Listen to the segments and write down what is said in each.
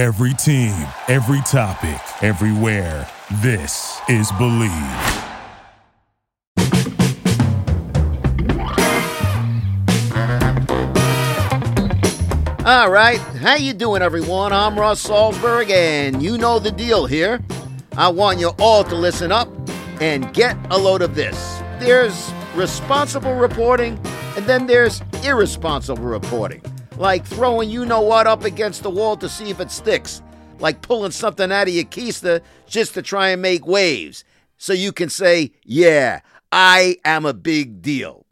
Every team, every topic, everywhere. This is Bleav. All right, how you doing, everyone? I'm Russ Salzberg, and you know the deal here. I want you all to listen up and get a load of this. There's responsible reporting, and then there's irresponsible reporting, like throwing you know what up against the wall to see if it sticks, like pulling something out of your keister just to try and make waves, so you can say, "Yeah, I am a big deal."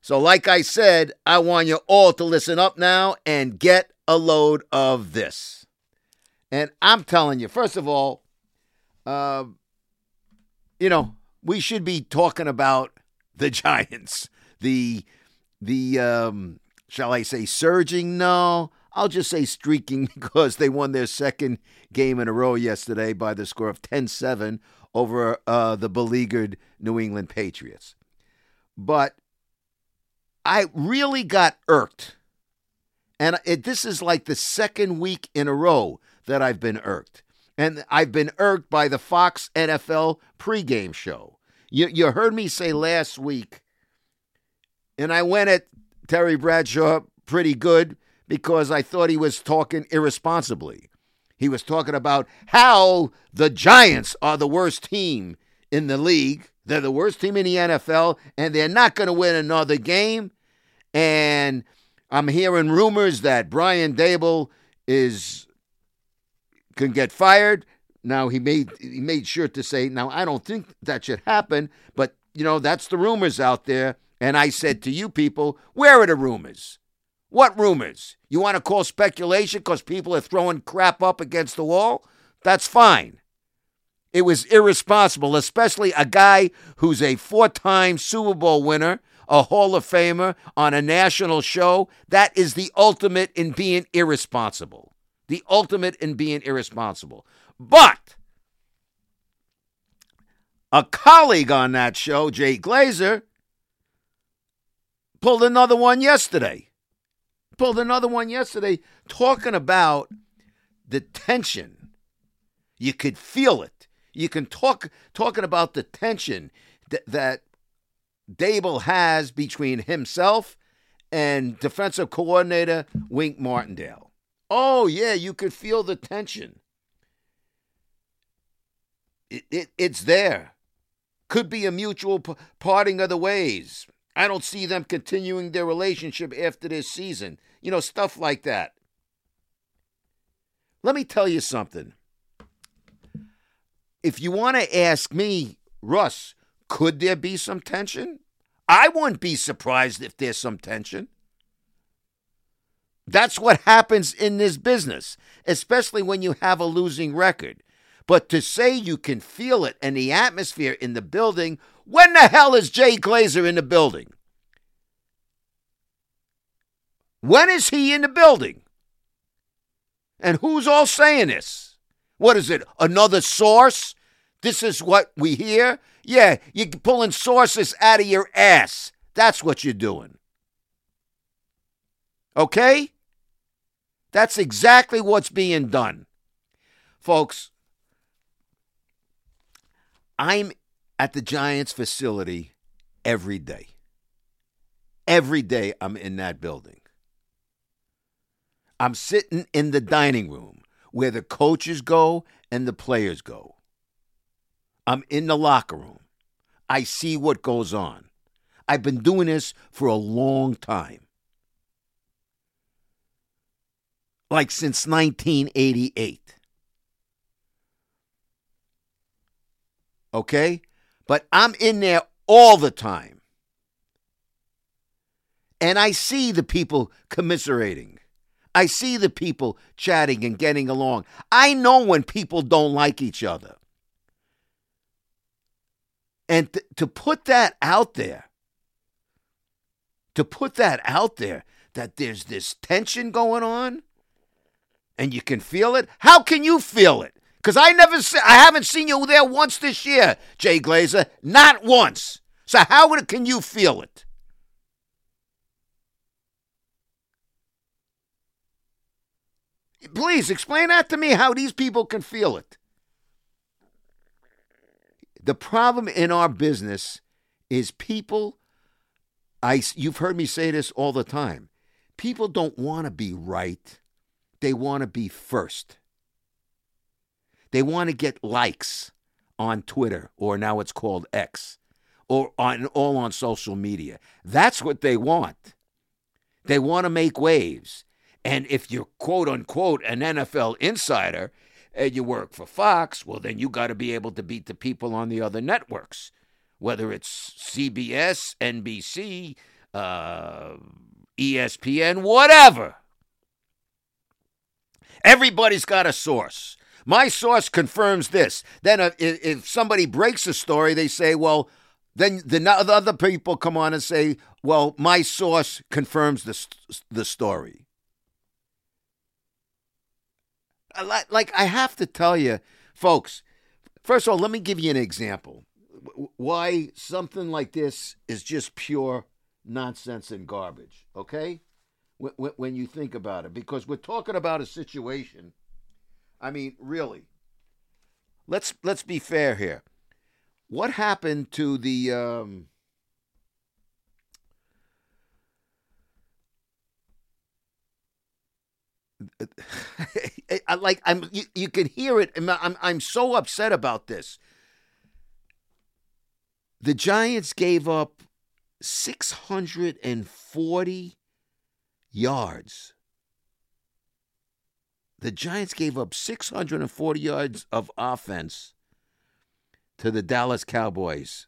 So, like I said, I want you all to listen up now and get a load of this. And I'm telling you, first of all, uh, you know, we should be talking about the Giants. The the um, shall I say surging? No, I'll just say streaking because they won their second game in a row yesterday by the score of 10-7 over uh, the beleaguered New England Patriots. But I really got irked. And it, this is like the second week in a row that I've been irked. And I've been irked by the Fox NFL pregame show. You, you heard me say last week, and I went at Terry Bradshaw pretty good because I thought he was talking irresponsibly. He was talking about how the Giants are the worst team in the league. They're the worst team in the NFL, and they're not going to win another game. And I'm hearing rumors that Brian Daboll is can get fired. Now he made he made sure to say, now I don't think that should happen, but you know that's the rumors out there. And I said to you people, where are the rumors? What rumors? You want to call speculation because people are throwing crap up against the wall? That's fine. It was irresponsible, especially a guy who's a four time Super Bowl winner, a Hall of Famer on a national show. That is the ultimate in being irresponsible. The ultimate in being irresponsible. But a colleague on that show, Jay Glazer, pulled another one yesterday. Pulled another one yesterday talking about the tension. You could feel it. You can talk talking about the tension that, that Daboll has between himself and defensive coordinator Wink Martindale. Oh yeah, you could feel the tension. It, it, it's there. Could be a mutual p- parting of the ways. I don't see them continuing their relationship after this season. You know, stuff like that. Let me tell you something. If you want to ask me, Russ, could there be some tension? I wouldn't be surprised if there's some tension. That's what happens in this business, especially when you have a losing record. But to say you can feel it and the atmosphere in the building, when the hell is Jay Glazer in the building? When is he in the building? And who's all saying this? What is it? Another source? This is what we hear? Yeah, you're pulling sources out of your ass. That's what you're doing. Okay? That's exactly what's being done. Folks, I'm at the Giants facility every day. Every day I'm in that building. I'm sitting in the dining room where the coaches go and the players go. I'm in the locker room. I see what goes on. I've been doing this for a long time. Like since 1988. Okay? But I'm in there all the time. And I see the people commiserating. I see the people chatting and getting along. I know when people don't like each other. And th- to put that out there, to put that out there, that there's this tension going on and you can feel it. How can you feel it? Because I never, se- I haven't seen you there once this year, Jay Glazer. Not once. So how would can you feel it? Please explain that to me how these people can feel it. The problem in our business is people I you've heard me say this all the time. People don't want to be right. They want to be first. They want to get likes on Twitter or now it's called X or on all on social media. That's what they want. They want to make waves. And if you're quote unquote an NFL insider and you work for Fox, well, then you got to be able to beat the people on the other networks, whether it's CBS, NBC, uh, ESPN, whatever. Everybody's got a source. My source confirms this. Then if, if somebody breaks a story, they say, well, then the other people come on and say, well, my source confirms the, the story. Like, I have to tell you, folks, first of all, let me give you an example why something like this is just pure nonsense and garbage, okay? When you think about it, because we're talking about a situation. I mean, really. Let's let's be fair here. What happened to the um, I like I'm you, you can hear it I'm I'm so upset about this. The Giants gave up 640 yards. The Giants gave up 640 yards of offense to the Dallas Cowboys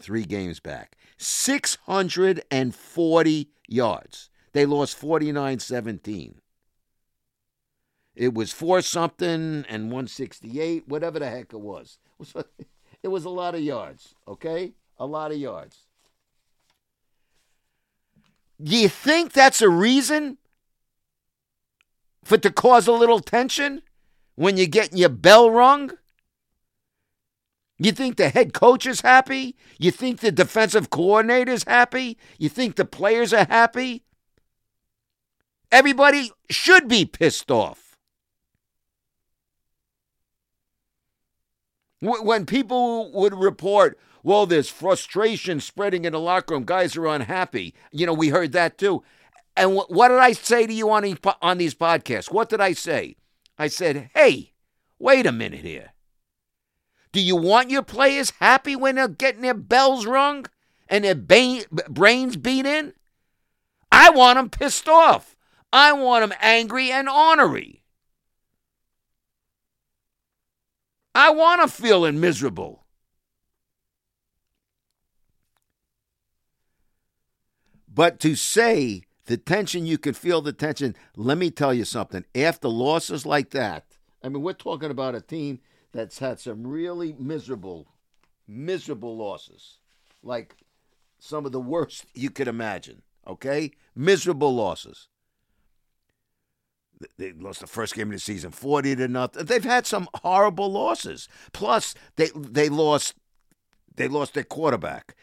three games back. 640 yards. They lost 49 17. It was four something and 168, whatever the heck it was. It was a lot of yards, okay? A lot of yards. Do you think that's a reason for to cause a little tension when you're getting your bell rung? You think the head coach is happy? You think the defensive coordinator is happy? You think the players are happy? Everybody should be pissed off. When people would report, well, there's frustration spreading in the locker room, guys are unhappy. You know, we heard that too. And what did I say to you on these, on these podcasts? What did I say? I said, hey, wait a minute here. Do you want your players happy when they're getting their bells rung and their ba- brains beat in? I want them pissed off. I want them angry and ornery. I want to feel miserable. But to say the tension, you can feel the tension. Let me tell you something. After losses like that, I mean, we're talking about a team that's had some really miserable, miserable losses. Like some of the worst you could imagine, okay? Miserable losses. They lost the first game of the season, forty to nothing. They've had some horrible losses. Plus, they they lost they lost their quarterback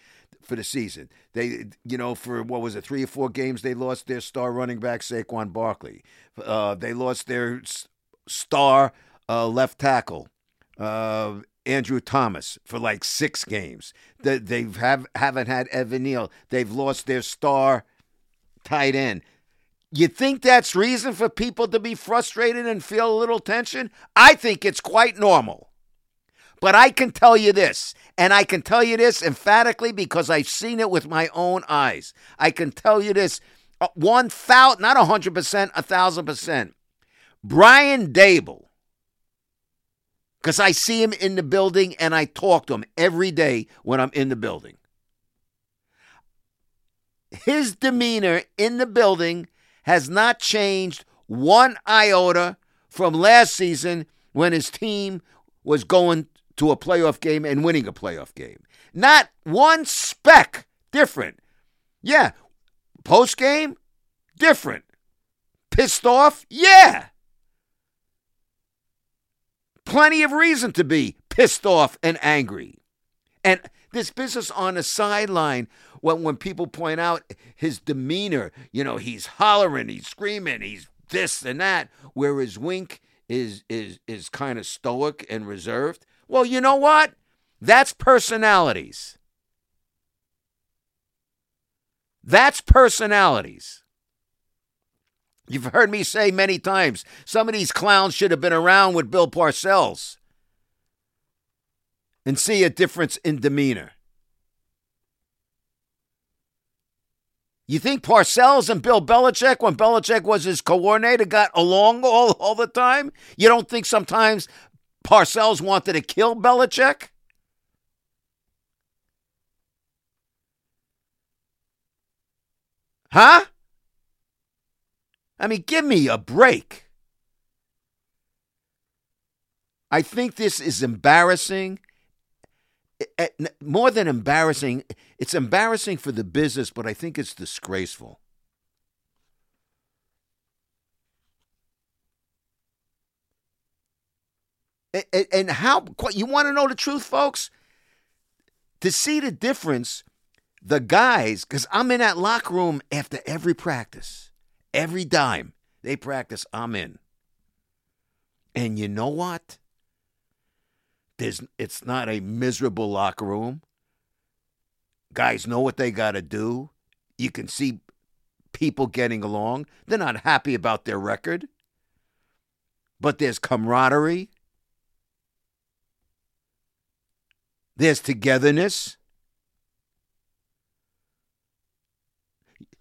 for the season. They, you know, for what was it, three or four games, they lost their star running back Saquon Barkley. Uh, they lost their star uh, left tackle uh, Andrew Thomas for like six games. They, they have haven't had Evan Neal. They've lost their star tight end. You think that's reason for people to be frustrated and feel a little tension? I think it's quite normal. But I can tell you this, and I can tell you this emphatically because I've seen it with my own eyes. I can tell you this uh, one thousand, not a hundred percent, a thousand percent. Brian Daboll, because I see him in the building and I talk to him every day when I'm in the building. His demeanor in the building has not changed one iota from last season when his team was going to a playoff game and winning a playoff game. Not one speck different. Yeah, post game, different. Pissed off? Yeah. Plenty of reason to be pissed off and angry. And this business on the sideline when when people point out his demeanor, you know, he's hollering, he's screaming, he's this and that, whereas Wink is is is kind of stoic and reserved. Well, you know what? That's personalities. That's personalities. You've heard me say many times some of these clowns should have been around with Bill Parcells and see a difference in demeanor. You think Parcells and Bill Belichick, when Belichick was his coordinator, got along all, all the time? You don't think sometimes Parcells wanted to kill Belichick? Huh? I mean, give me a break. I think this is embarrassing. More than embarrassing, it's embarrassing for the business, but I think it's disgraceful. And how you want to know the truth, folks? To see the difference, the guys, because I'm in that locker room after every practice, every dime they practice, I'm in. And you know what? There's, it's not a miserable locker room. Guys know what they got to do. You can see people getting along. They're not happy about their record, but there's camaraderie, there's togetherness.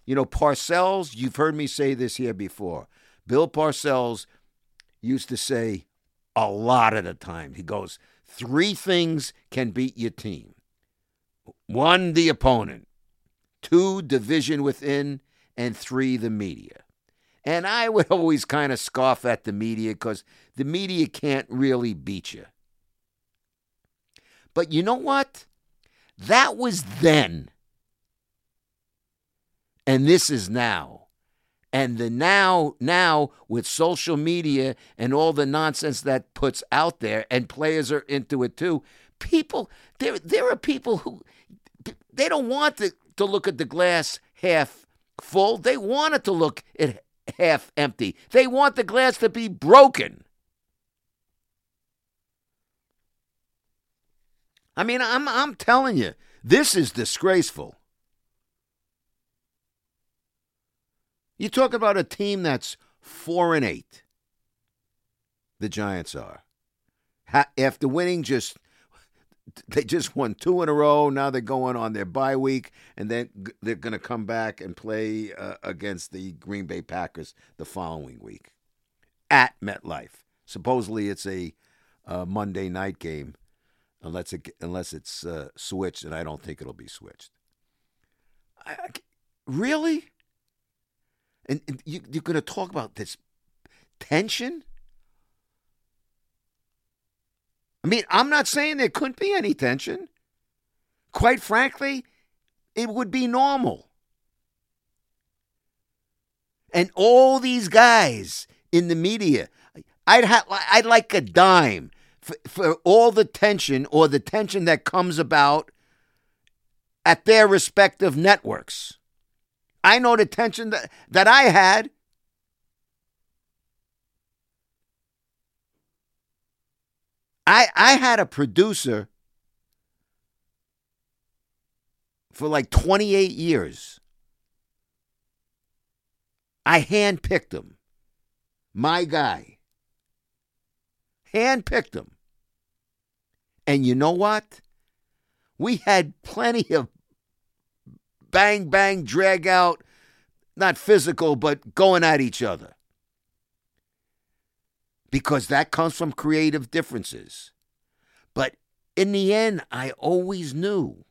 You know, Parcells, you've heard me say this here before. Bill Parcells used to say a lot of the time, he goes, Three things can beat your team one, the opponent, two, division within, and three, the media. And I would always kind of scoff at the media because the media can't really beat you. But you know what? That was then. And this is now. And the now, now with social media and all the nonsense that puts out there, and players are into it too. People, there, there are people who they don't want to, to look at the glass half full. They want it to look at half empty. They want the glass to be broken. I mean, I'm I'm telling you, this is disgraceful. You talk about a team that's four and eight. The Giants are. after winning just, they just won two in a row. Now they're going on their bye week, and then they're going to come back and play uh, against the Green Bay Packers the following week at MetLife. Supposedly, it's a uh, Monday night game, unless it unless it's uh, switched, and I don't think it'll be switched. I, I, really? And, and you, you're going to talk about this tension? I mean, I'm not saying there couldn't be any tension. Quite frankly, it would be normal. And all these guys in the media, I'd ha- I'd like a dime for, for all the tension or the tension that comes about at their respective networks. I know the tension that, that I had. I I had a producer for like 28 years. I handpicked him. My guy. Handpicked him. And you know what? We had plenty of bang, bang, drag out, not physical, but going at each other. Because that comes from creative differences. But in the end, I always knew.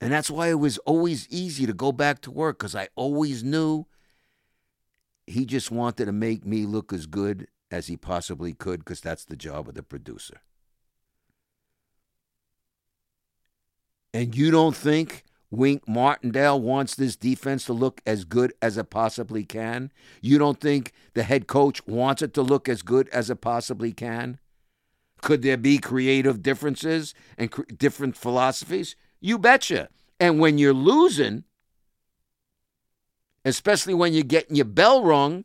And that's why it was always easy to go back to work because I always knew he just wanted to make me look as good as he possibly could because that's the job of the producer. And you don't think Wink Martindale wants this defense to look as good as it possibly can? You don't think the head coach wants it to look as good as it possibly can? Could there be creative differences and different philosophies? You betcha. And when you're losing, especially when you're getting your bell rung,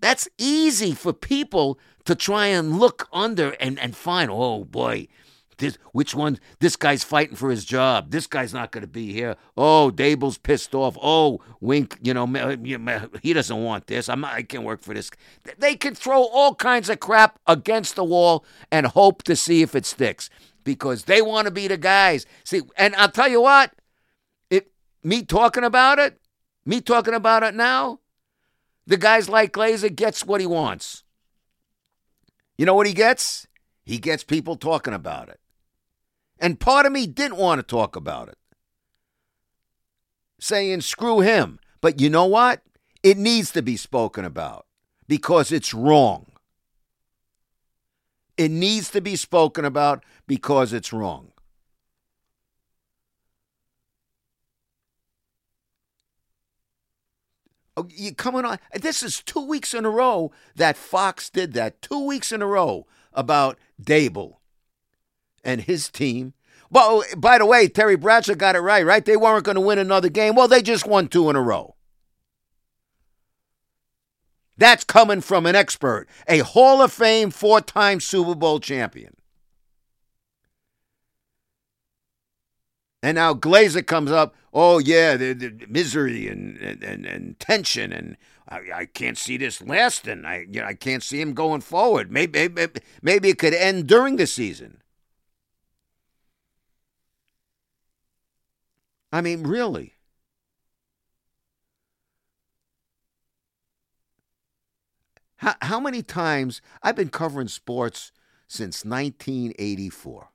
that's easy for people to try and look under and, and find, oh boy, this which one this guy's fighting for his job. This guy's not going to be here. Oh, Daboll's pissed off. Oh, Wink, you know, he doesn't want this. I'm I can't work for this. They can throw all kinds of crap against the wall and hope to see if it sticks because they want to be the guys. See, and I'll tell you what, it me talking about it, me talking about it now, the guys like Glazer gets what he wants. You know what he gets? He gets people talking about it. And part of me didn't want to talk about it, saying, screw him. But you know what? It needs to be spoken about because it's wrong. It needs to be spoken about because it's wrong. Oh, you coming on? This is two weeks in a row that Fox did that. Two weeks in a row about Daboll and his team. Well, by the way, Terry Bradshaw got it right, right? They weren't going to win another game. Well, they just won two in a row. That's coming from an expert, a Hall of Fame four time Super Bowl champion. And now Glazer comes up. Oh yeah, the, the misery and, and, and tension, and I, I, can't see this lasting. I you know, I can't see him going forward. Maybe, maybe maybe it could end during the season. I mean, really. How, how many times I've been covering sports since 1984?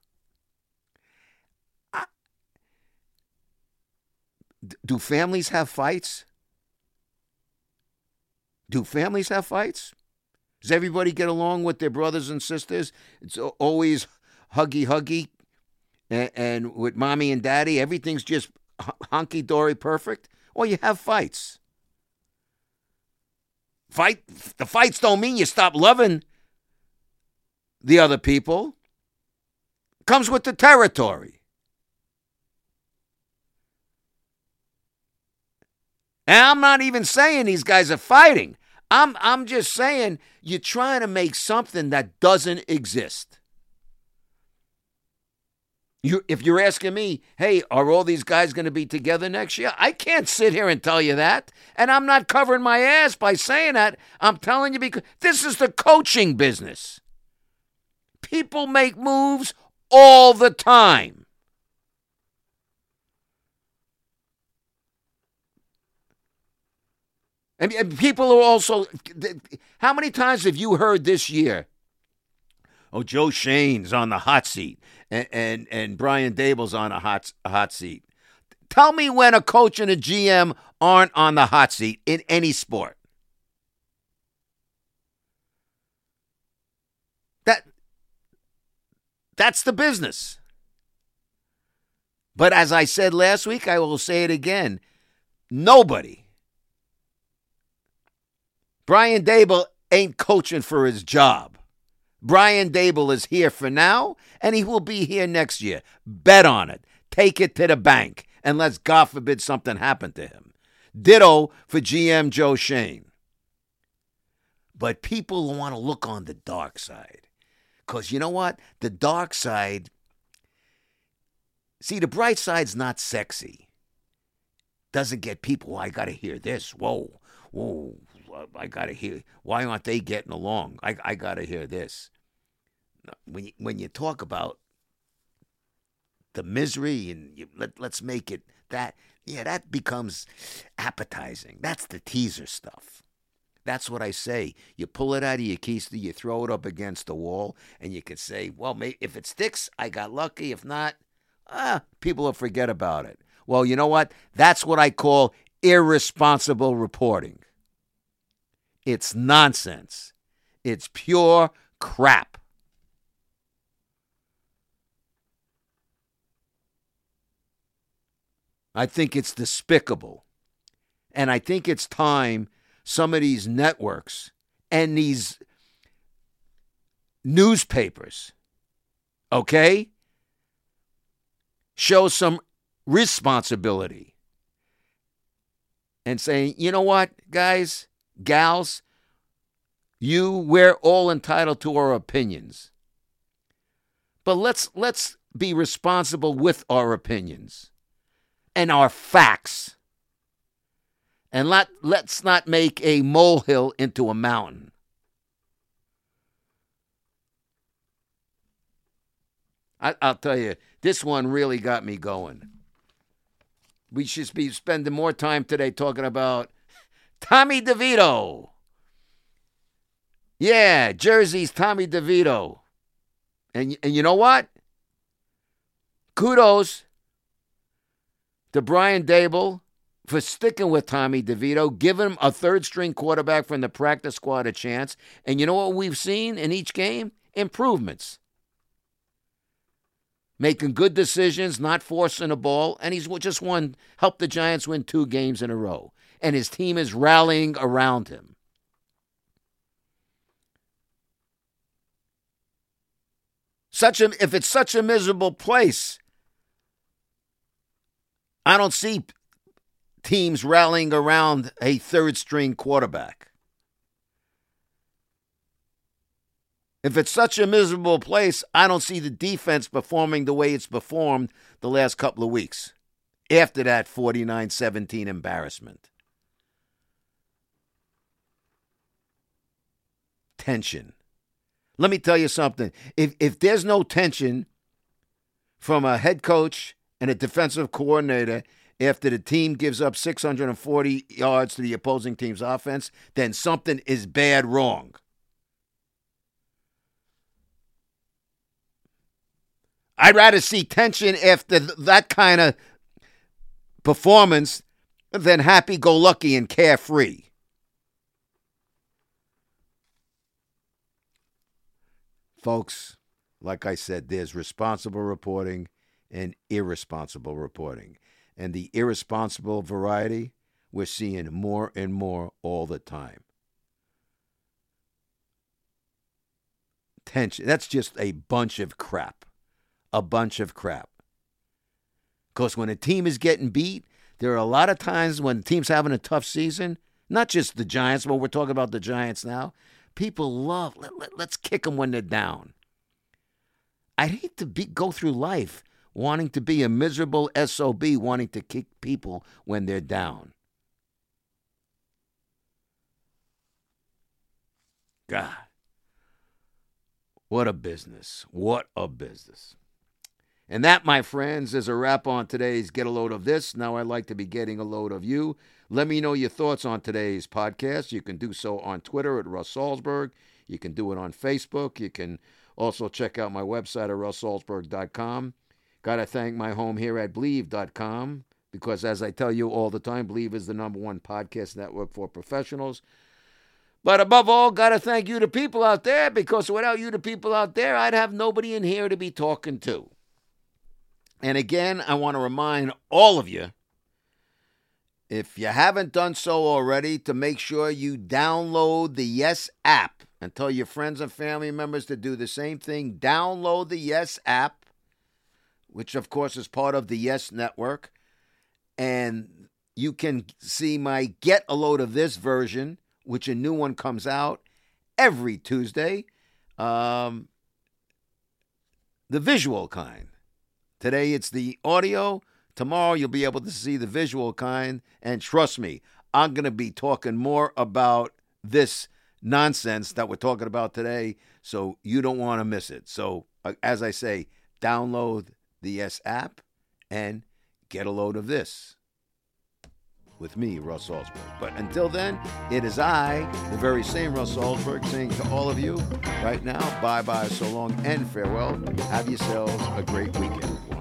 Do families have fights? Do families have fights? Does everybody get along with their brothers and sisters? It's always huggy huggy, and, and with mommy and daddy, everything's just honky dory perfect, or you have fights. Fight the fights don't mean you stop loving the other people. Comes with the territory. And I'm not even saying these guys are fighting. I'm I'm just saying you're trying to make something that doesn't exist. You, if you're asking me, hey, are all these guys going to be together next year? I can't sit here and tell you that. And I'm not covering my ass by saying that. I'm telling you because this is the coaching business. People make moves all the time. And, and people are also, how many times have you heard this year? Oh, Joe Schoen's on the hot seat and and, and Brian Daboll's on a hot a hot seat. Tell me when a coach and a GM aren't on the hot seat in any sport. That that's the business. But as I said last week, I will say it again. Nobody. Brian Daboll ain't coaching for his job. Brian Daboll is here for now, and he will be here next year. Bet on it. Take it to the bank, unless God forbid something happened to him. Ditto for GM Joe Schoen. But people want to look on the dark side. Because you know what? The dark side, see, the bright side's not sexy. Doesn't get people, oh, I got to hear this. Whoa, whoa, I got to hear. Why aren't they getting along? I, I got to hear this. When you, when you talk about the misery and you, let, let's make it that, yeah, that becomes appetizing. That's the teaser stuff. That's what I say. You pull it out of your keister, you throw it up against the wall, and you can say, well, if it sticks, I got lucky. If not, ah, people will forget about it. Well, you know what? That's what I call irresponsible reporting. It's nonsense. It's pure crap. I think it's despicable. And I think it's time some of these networks and these newspapers, okay, show some responsibility and saying, you know what, guys, gals, you, we're all entitled to our opinions. But let's let's be responsible with our opinions and our facts. And let, let's not make a molehill into a mountain. I, I'll tell you, this one really got me going. We should be spending more time today talking about Tommy DeVito. Yeah, Jersey's Tommy DeVito. And, and you know what? Kudos to Brian Daboll for sticking with Tommy DeVito, giving him a third string quarterback from the practice squad a chance. And you know what we've seen in each game? Improvements. Making good decisions, not forcing the ball, and he's just won, helped the Giants win two games in a row. And his team is rallying around him. Such a if it's such a miserable place, I don't see teams rallying around a third string quarterback. If it's such a miserable place, I don't see the defense performing the way it's performed the last couple of weeks after that 49 17 embarrassment. Tension. Let me tell you something. If, if there's no tension from a head coach and a defensive coordinator after the team gives up 640 yards to the opposing team's offense, then something is bad wrong. I'd rather see tension after that kind of performance than happy go lucky and carefree. Folks, like I said, there's responsible reporting and irresponsible reporting. And the irresponsible variety, we're seeing more and more all the time. Tension. That's just a bunch of crap. A bunch of crap. Because when a team is getting beat, there are a lot of times when the team's having a tough season, not just the Giants, but we're talking about the Giants now. People love, let, let, let's kick them when they're down. I'd hate to be, go through life wanting to be a miserable SOB, wanting to kick people when they're down. God. What a business. What a business. And that, my friends, is a wrap on today's Get a Load of This. Now I'd like to be getting a load of you. Let me know your thoughts on today's podcast. You can do so on Twitter at Russ Salzberg. You can do it on Facebook. You can also check out my website at russsalzberg.com. Got to thank my home here at Bleav.com because, as I tell you all the time, Bleav is the number one podcast network for professionals. But above all, got to thank you, the people out there, because without you, the people out there, I'd have nobody in here to be talking to. And again, I want to remind all of you if you haven't done so already, to make sure you download the Yes app and tell your friends and family members to do the same thing. Download the Yes app, which of course is part of the Yes Network. And you can see my Get a Load of This version, which a new one comes out every Tuesday. Um, the visual kind. Today it's the audio. Tomorrow you'll be able to see the visual kind. And trust me, I'm going to be talking more about this nonsense that we're talking about today. So you don't want to miss it. So, uh, as I say, download the Yes app and get a load of this with me, Russ Salzberg. But until then, it is I, the very same Russ Salzberg, saying to all of you right now, bye bye, so long, and farewell. Have yourselves a great weekend.